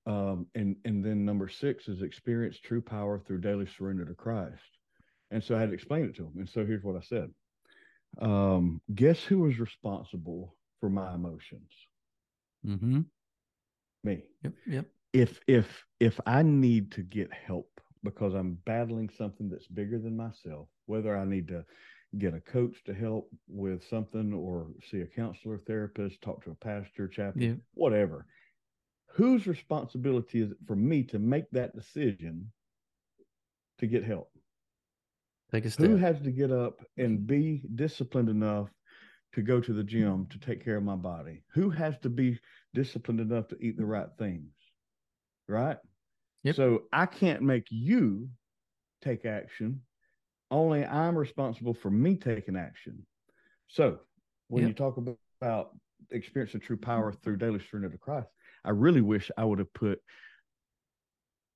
Um, and and then number six is experience true power through daily surrender to Christ. And so I had to explain it to him. And so here's what I said. Um, guess who was responsible for my emotions? Mhm. Me. Yep. Yep. if if if I need to get help because I'm battling something that's bigger than myself, whether I need to get a coach to help with something or see a counselor, therapist, talk to a pastor, chaplain, Yep. whatever. Whose responsibility is it for me to make that decision to get help? Take a step. Who has to get up and be disciplined enough to go to the gym to take care of my body? Who has to be disciplined enough to eat the right things? Right? Yep. So I can't make you take action. Only I'm responsible for me taking action. So when Yep. you talk about, about experiencing true power through daily surrender to Christ, I really wish I would have put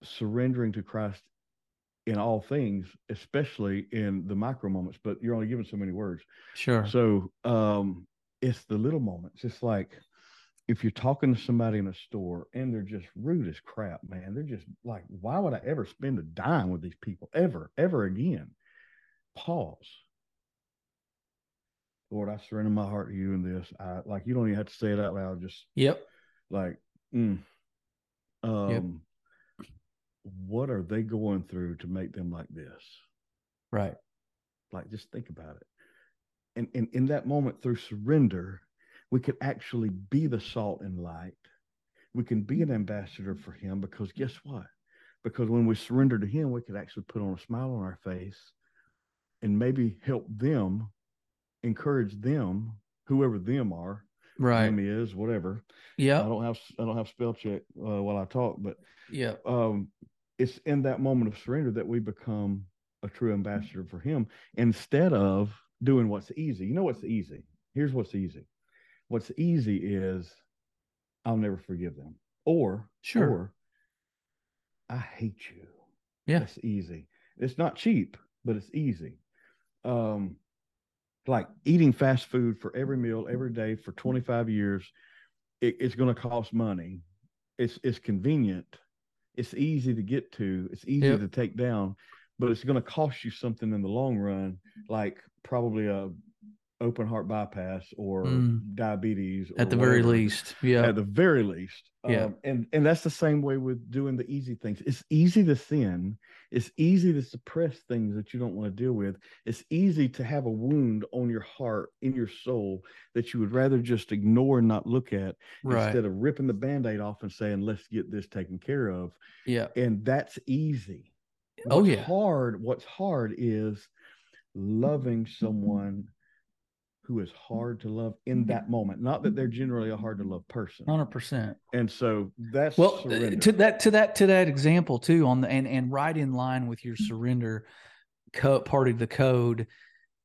surrendering to Christ in all things, especially in the micro moments, but you're only given so many words. Sure. So um it's the little moments. It's like if you're talking to somebody in a store and they're just rude as crap, man, they're just like, why would I ever spend a dime with these people ever, ever again? Pause. Lord, I surrender my heart to you in this. I like you don't even have to say it out loud. Just Yep. like, mm, um, what are they going through to make them like this? Right. Like, just think about it. And, and in that moment, through surrender, we can actually be the salt and light. We can be an ambassador for Him because guess what? Because when we surrender to Him, we could actually put on a smile on our face and maybe help them, encourage them, whoever them are, Right. them is, whatever. Yeah, I don't have I don't have spell check uh, while I talk, but yeah, um, it's in that moment of surrender that we become a true ambassador for Him instead of doing what's easy. You know what's easy? Here's what's easy. What's easy is I'll never forgive them, or Sure. or I hate you. Yeah. That's easy. It's not cheap, but it's easy. Um, like eating fast food for every meal every day for 25 years, it, it's going to cost money. It's it's convenient. It's easy to get to. It's easy Yep. to take down, but it's going to cost you something in the long run, like probably a open heart bypass or Mm. diabetes. At or the very least. Yeah. at the very least. Yeah. Um, and and that's the same way with doing the easy things. It's easy to sin. It's easy to suppress things that you don't want to deal with. It's easy to have a wound on your heart, in your soul, that you would rather just ignore and not look at right. instead of ripping the band-aid off and saying, let's get this taken care of. yeah. And that's easy. Oh, yeah. hard, what's hard is loving someone who is hard to love in that moment. Not that they're generally a hard to love person. Hundred percent. And so that's Well, uh, surrender. to that to that to that example too on the and and right in line with your surrender co- part of the code.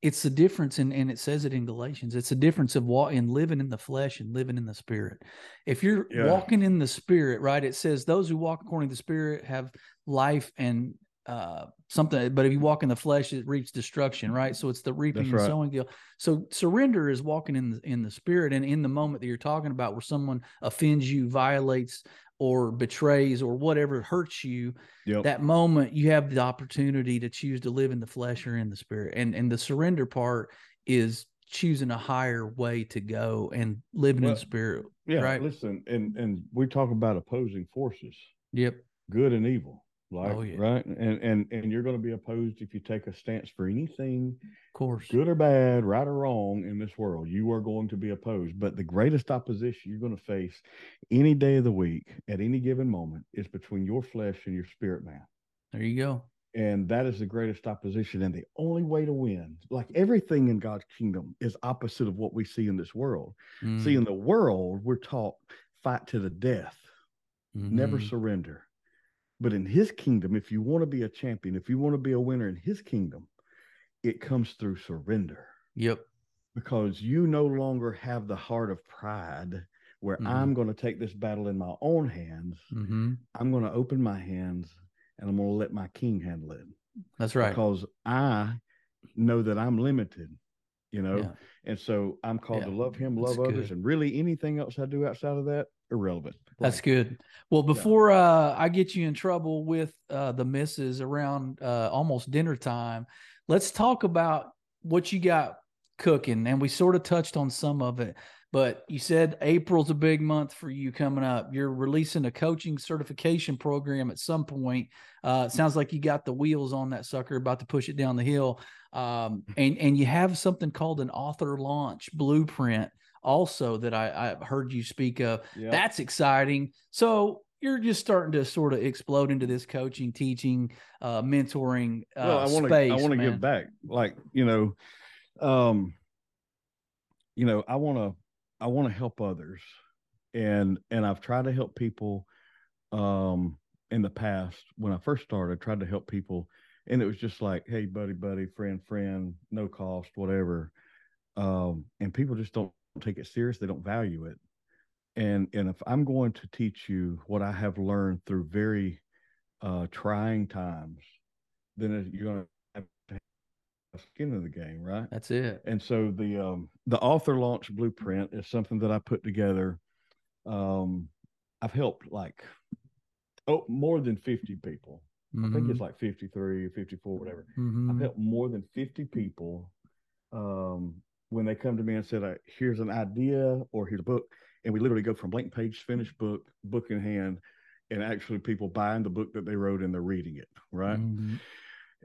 It's the difference, and and it says it in Galatians. It's a difference of what in living in the flesh and living in the spirit. If you're Yeah. walking in the spirit, right? It says those who walk according to the spirit have life and uh something but if you walk in the flesh it reaps destruction right so it's the reaping That's and sowing deal so surrender is walking in the in the spirit and in the moment that you're talking about where someone offends you violates or betrays or whatever hurts you Yep. that moment you have the opportunity to choose to live in the flesh or in the spirit and and the surrender part is choosing a higher way to go and living in Well, the spirit yeah. right. Listen, and and we talk about opposing forces, yep good and evil. Like Oh, yeah. right. And and and you're going to be opposed if you take a stance for anything, of course good or bad, right or wrong in this world. You are going to be opposed. But the greatest opposition you're going to face any day of the week at any given moment is between your flesh and your spirit man. there you go And that is the greatest opposition. And the only way to win, like everything in God's kingdom, is opposite of what we see in this world. Mm, See, in the world, we're taught fight to the death, never mhm. surrender. But in his kingdom, if you want to be a champion, if you want to be a winner in his kingdom, it comes through surrender yep because you no longer have the heart of pride where Mhm. I'm going to take this battle in my own hands. hmm I'm going to open my hands and I'm going to let my king handle it that's right because I know that I'm limited, you know, Yeah. and so I'm called Yeah, to love him, that's love others, good. and really anything else I do outside of that, irrelevant. That's good. Well, before uh, I get you in trouble with uh, the misses around uh, almost dinner time, let's talk about what you got cooking. And we sort of touched on some of it, but you said April's a big month for you coming up. You're releasing a coaching certification program at some point. Uh, sounds like you got the wheels on that sucker, about to push it down the hill. Um, and and you have something called an author launch blueprint also that I, I heard you speak of. yeah. That's exciting. So you're just starting to sort of explode into this coaching, teaching, uh, mentoring uh, well, I want to I want to give back. Like, you know, um, you know, I want to I want to help others. And and I've tried to help people um in the past when I first started, I tried to help people and it was just like, hey, buddy, buddy, friend, friend, no cost, whatever. Um, and people just don't take it serious, they don't value it. And and if I'm going to teach you what I have learned through very uh trying times, then you're gonna have to have skin in the game, right? That's it. And so the um the author launch blueprint is something that I put together Um, I've helped like oh more than 50 people. I think it's like 53 or 54, whatever. Mhm. I've helped more than 50 people um, when they come to me and said, uh, here's an idea or here's a book. And we literally go from blank page, finished book, book in hand, and actually people buying the book that they wrote and they're reading it. Right. Mhm.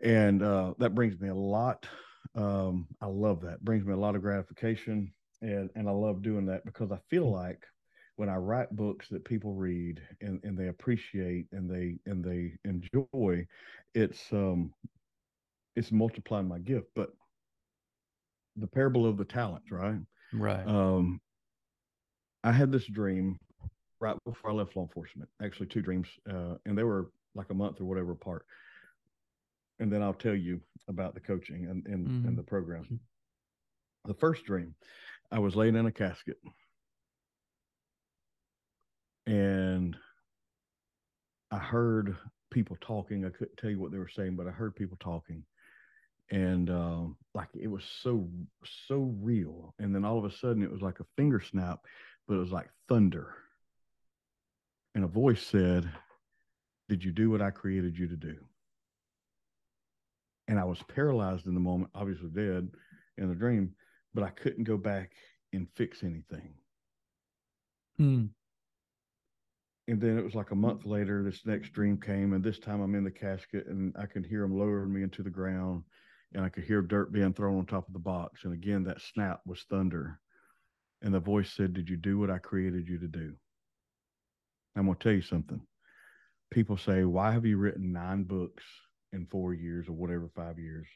And uh, that brings me a lot. Um, I love that. Brings me a lot of gratification. And, and I love doing that because I feel like when I write books that people read and, and they appreciate and they and they enjoy, it's um it's multiplying my gift. But the parable of the talents, right? Right. Um I had this dream right before I left law enforcement. Actually, two dreams, uh, and they were like a month or whatever apart. And then I'll tell you about the coaching and and, Mhm. and the program. The first dream, I was laying in a casket, and I heard people talking. I couldn't tell you what they were saying, but I heard people talking, and um, like it was so so real. And then all of a sudden, it was like a finger snap, but it was like thunder. And a voice said, "Did you do what I created you to do?" And I was paralyzed in the moment, obviously dead in the dream, but I couldn't go back and fix anything. Hmm. And then it was like a month later, this next dream came, and this time I'm in the casket, and I can hear them lowering me into the ground, and I could hear dirt being thrown on top of the box. And again, that snap was thunder. And the voice said, Did you do what I created you to do? I'm going to tell you something. People say, Why have you written nine books in four years or whatever, five years?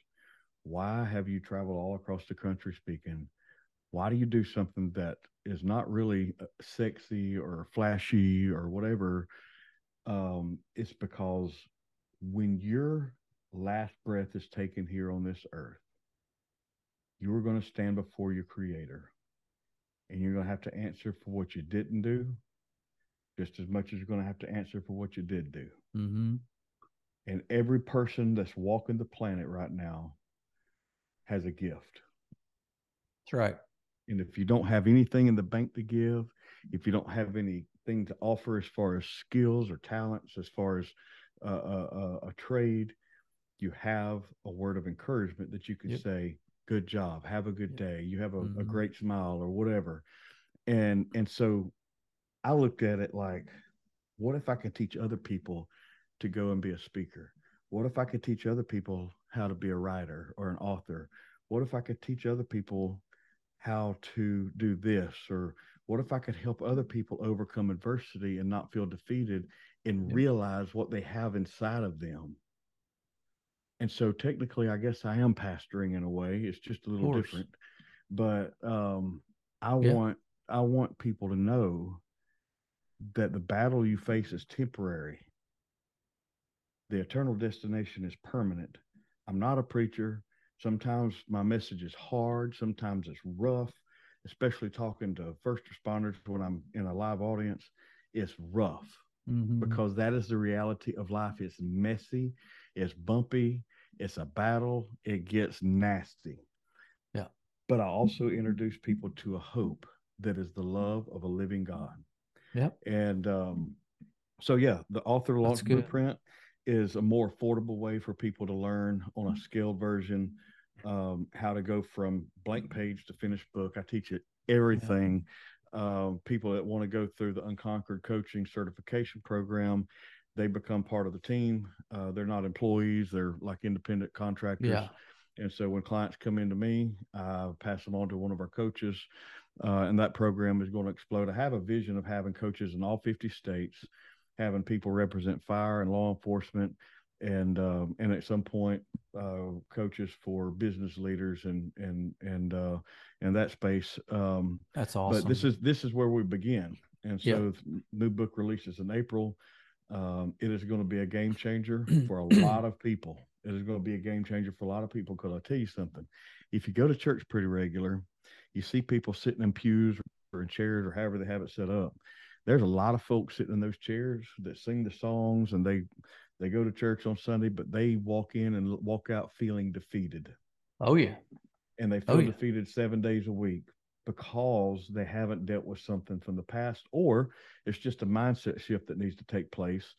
Why have you traveled all across the country speaking? Why do you do something that is not really uh, sexy or flashy or whatever? Um, it's because when your last breath is taken here on this earth, you are going to stand before your creator and you're going to have to answer for what you didn't do just as much as you're going to have to answer for what you did do. Mm-hmm. And every person that's walking the planet right now has a gift. That's right. And if you don't have anything in the bank to give, if you don't have anything to offer as far as skills or talents, as far as uh, a, a, a trade, you have a word of encouragement that you can Yep. say, "Good job, have a good Yep. day, you have a, a Mhm. great smile," or whatever. And and so, I looked at it like, what if I could teach other people to go and be a speaker? What if I could teach other people how to be a writer or an author? What if I could teach other people how to do this? Or what if I could help other people overcome adversity and not feel defeated and Yep. realize what they have inside of them? And so technically, I guess I am pastoring in a way. It's just a little different. But um, I Yeah. want I want people to know that the battle you face is temporary. The eternal destination is permanent. I'm not a preacher. Sometimes my message is hard, sometimes it's rough, especially talking to first responders when I'm in a live audience. It's rough Mhm. because that is the reality of life. It's messy, it's bumpy, it's a battle, it gets nasty. Yeah. But I also introduce people to a hope that is the love of a living God. Yep. And um, so, yeah, the author launch blueprint is a more affordable way for people to learn on a scaled version um, how to go from blank page to finished book. I teach it everything. Um, people that want to go through the Unconquered Coaching Certification Program, they become part of the team. Uh, they're not employees; they're like independent contractors. Yeah. And so when clients come into me, I pass them on to one of our coaches, uh, and that program is going to explode. I have a vision of having coaches in all 50 states, having people represent fire and law enforcement, and um, and at some point, uh, coaches for business leaders and and and uh, in that space. Um, That's awesome. but this is this is where we begin. And so, the new book releases in April. Um, it is going to be a game changer for a lot of people. It is going to be a game changer for a lot of people because I'll tell you something. If you go to church pretty regular, you see people sitting in pews or in chairs or however they have it set up. There's a lot of folks sitting in those chairs that sing the songs and they they go to church on Sunday, but they walk in and walk out feeling defeated oh yeah. and they Oh, feel yeah. defeated seven days a week. Because they haven't dealt with something from the past, or it's just a mindset shift that needs to take place.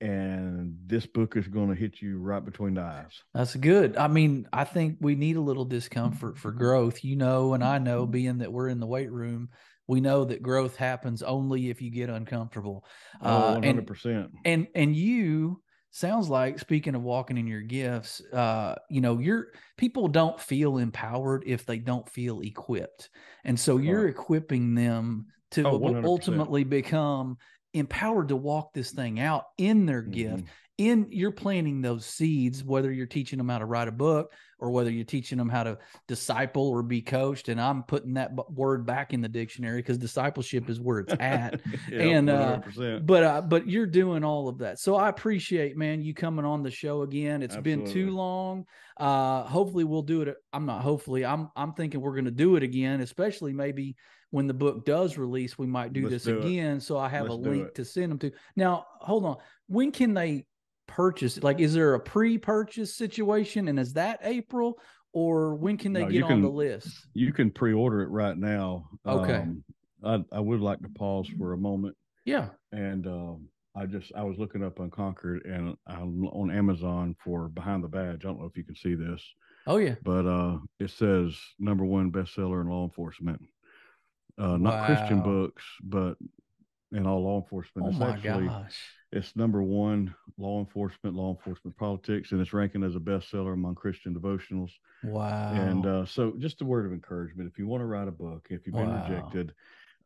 And this book is going to hit you right between the eyes. That's good. I mean, I think we need a little discomfort for growth, you know, and I know being that we're in the weight room, we know that growth happens only if you get uncomfortable. Oh, Uh, 100%. and, and and you sounds like speaking of walking in your gifts, uh, you know, you're people don't feel empowered if they don't feel equipped. And so you're Right. equipping them to Oh, ultimately become empowered to walk this thing out in their gift Mhm. In you're planting those seeds whether you're teaching them how to write a book or whether you're teaching them how to disciple or be coached and i'm putting that b- word back in the dictionary because discipleship is where it's at. Yeah, and, uh, but uh, but you're doing all of that. So i appreciate man you coming on the show again. It's been too long. Uh hopefully we'll do it i'm not hopefully i'm i'm thinking we're going to do it again especially maybe when the book does release we might do this Let's do it. again so i have Let's a link it. to send them to. Now hold on. When can they purchase like is there a pre-purchase situation and is that april or when can they No, get on the list You can pre-order it right now. Okay. Um, I, I would like to pause for a moment yeah and um, I just I was looking up Unconquered and I'm on Amazon for Behind the Badge. I don't know if you can see this, oh yeah but uh, it says number one bestseller in law enforcement. Uh, not Christian books, but in all law enforcement. oh it's my actually gosh it's number one law enforcement, law enforcement politics, and it's ranking as a bestseller among Christian devotionals. wow And uh, so, just a word of encouragement: if you want to write a book, if you've been Wow. rejected,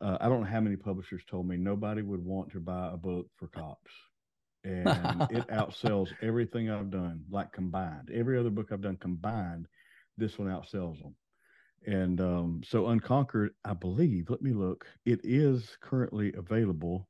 uh, I don't know how many publishers told me nobody would want to buy a book for cops, and it outsells everything I've done, like combined. Every other book I've done combined, this one outsells them. And um, so, Unconquered, I believe. Let me look. It is currently available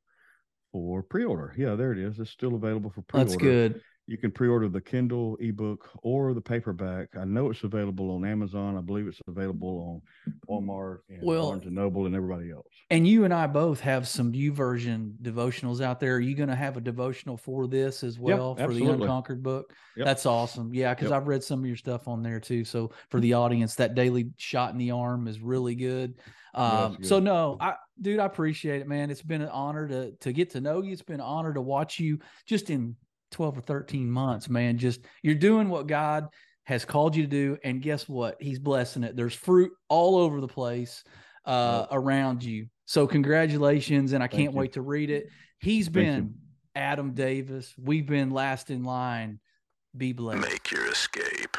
for pre-order. Yeah, there it is. It's still available for pre-order. that's good You can pre-order the Kindle ebook or the paperback. I know it's available on Amazon. I believe it's available on Walmart and Well- Barnes and Noble and everybody else. And you and I both have some YouVersion devotionals out there. Are you going to have a devotional for this as well for the. Unconquered book? Yep. That's awesome. Yeah, because Yep. I've read some of your stuff on there too. So for the audience, that daily shot in the arm is really good. Um, so no, I dude, I appreciate it, man. It's been an honor to to get to know you. It's been an honor to watch you just in 12 or 13 months, man. Just you're doing what God has called you to do. And guess what? He's blessing it. There's fruit all over the place uh, around you. So congratulations. And I Thank can't you. wait to read it. He's Thank been you. Adam Davis. We've been last in line. Be blessed. Make your escape.